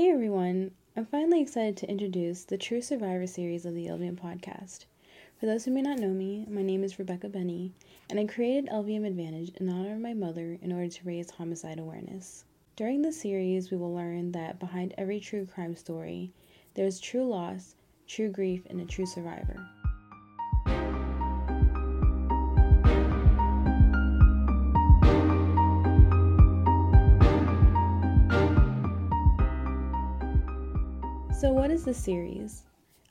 Hey everyone, I'm finally excited to introduce the True Survivor series of the LVM podcast. For those who may not know me, my name is Rebecca Benny, and I created LVM Advantage in honor of my mother in order to raise homicide awareness. During the series, we will learn that behind every true crime story, there is true loss, true grief, and a true survivor. So, what is this series?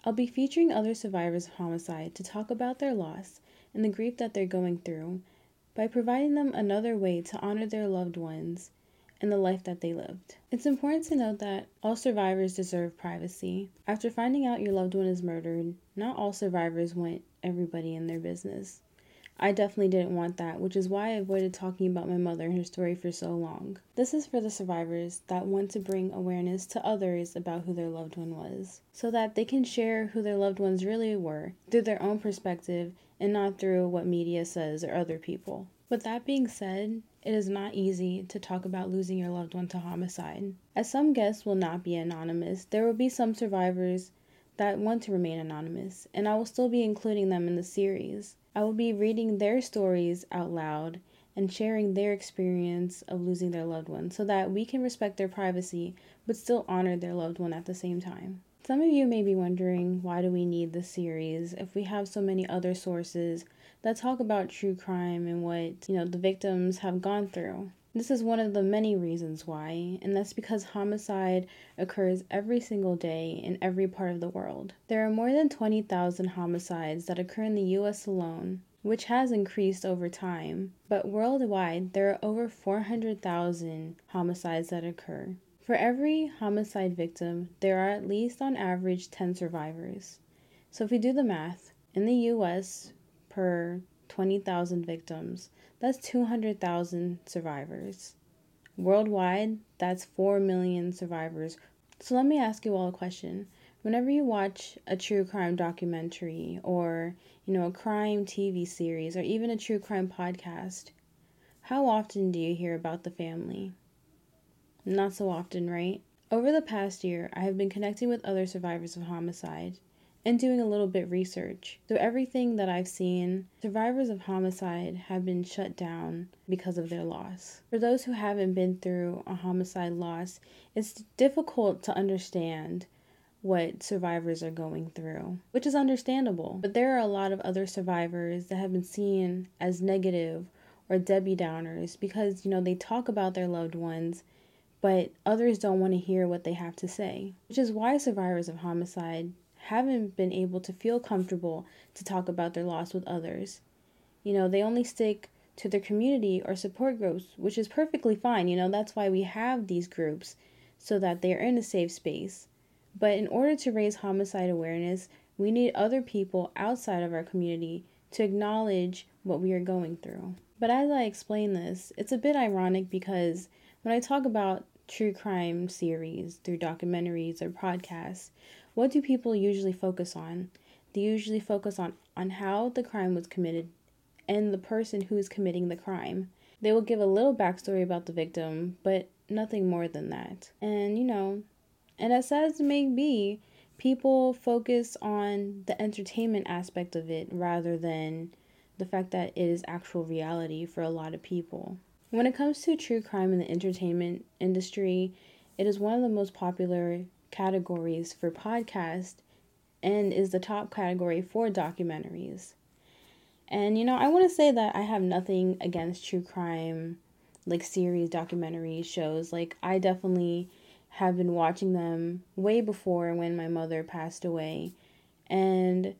I'll be featuring other survivors of homicide to talk about their loss and the grief that they're going through by providing them another way to honor their loved ones and the life that they lived. It's important to note that all survivors deserve privacy. After finding out your loved one is murdered, not all survivors want everybody in their business. I definitely didn't want that, which is why I avoided talking about my mother and her story for so long. This is for the survivors that want to bring awareness to others about who their loved one was, so that they can share who their loved ones really were through their own perspective and not through what media says or other people. With that being said, it is not easy to talk about losing your loved one to homicide. As some guests will not be anonymous, there will be some survivors that want to remain anonymous, and I will still be including them in the series. I will be reading their stories out loud and sharing their experience of losing their loved one so that we can respect their privacy but still honor their loved one at the same time. Some of you may be wondering why do we need this series if we have so many other sources that talk about true crime and what, you know, the victims have gone through. This is one of the many reasons why, and that's because homicide occurs every single day in every part of the world. There are more than 20,000 homicides that occur in the US alone, which has increased over time, but worldwide there are over 400,000 homicides that occur. For every homicide victim, there are at least on average 10 survivors. So if we do the math, in the US per 20,000 victims, that's 200,000 survivors. Worldwide, that's 4 million survivors. So let me ask you all a question. Whenever you watch a true crime documentary or, you know, a crime TV series or even a true crime podcast, how often do you hear about the family? Not so often, right? Over the past year, I have been connecting with other survivors of homicide and doing a little bit research. So everything that I've seen, survivors of homicide have been shut down because of their loss. For those who haven't been through a homicide loss, it's difficult to understand what survivors are going through, which is understandable. But there are a lot of other survivors that have been seen as negative or Debbie Downers because, you know, they talk about their loved ones, but others don't want to hear what they have to say, which is why survivors of homicide haven't been able to feel comfortable to talk about their loss with others. You know, they only stick to their community or support groups, which is perfectly fine. You know, that's why we have these groups so that they're in a safe space. But in order to raise homicide awareness, we need other people outside of our community to acknowledge what we are going through. But as I explain this, it's a bit ironic because when I talk about true crime series through documentaries or podcasts, what do people usually focus on? They usually focus on, on how the crime was committed and the person who is committing the crime. They will give a little backstory about the victim, but nothing more than that. And you know, and as sad as it may be, people focus on the entertainment aspect of it rather than the fact that it is actual reality for a lot of people. When it comes to true crime in the entertainment industry, it is one of the most popular categories for podcast and is the top category for documentaries. And you know, I want to say that I have nothing against true crime like series, documentaries, shows. Like I definitely have been watching them way before when my mother passed away. And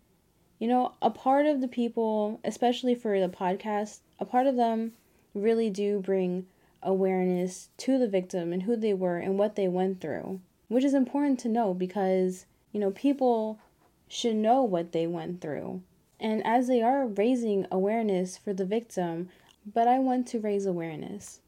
you know, a part of the people, especially for the podcast, a part of them really do bring awareness to the victim and who they were and what they went through which is important to know because, you know, people should know what they went through. And as they are raising awareness for the victim, but I want to raise awareness.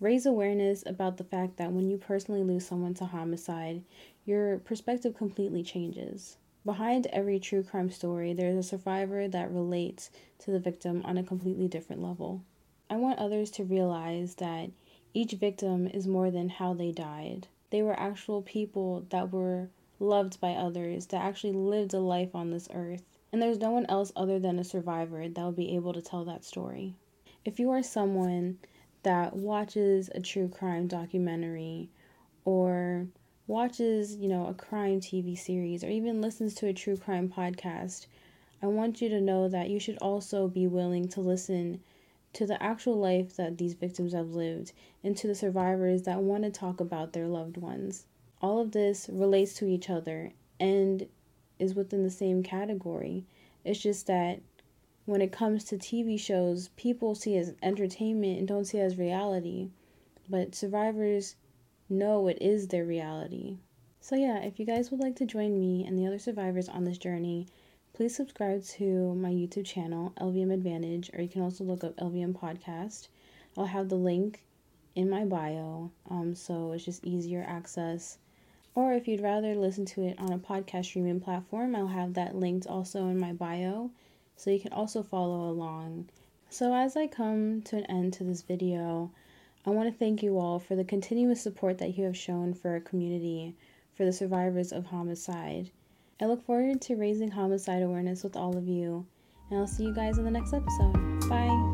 Raise awareness about the fact that when you personally lose someone to homicide, your perspective completely changes. Behind every true crime story, there's a survivor that relates to the victim on a completely different level. I want others to realize that each victim is more than how they died. They were actual people that were loved by others, that actually lived a life on this earth. And there's no one else other than a survivor that will be able to tell that story. If you are someone that watches a true crime documentary or watches, you know, a crime TV series or even listens to a true crime podcast, I want you to know that you should also be willing to listen to the actual life that these victims have lived and to the survivors that want to talk about their loved ones. All of this relates to each other and is within the same category. It's just that when it comes to TV shows, people see as entertainment and don't see as reality. But survivors know it is their reality. So, yeah, if you guys would like to join me and the other survivors on this journey, Please subscribe to my YouTube channel, LVM Advantage, or you can also look up LVM Podcast. I'll have the link in my bio, um, so it's just easier access. Or if you'd rather listen to it on a podcast streaming platform, I'll have that linked also in my bio, so you can also follow along. So as I come to an end to this video, I want to thank you all for the continuous support that you have shown for our community, for the survivors of homicide. I look forward to raising homicide awareness with all of you, and I'll see you guys in the next episode. Bye.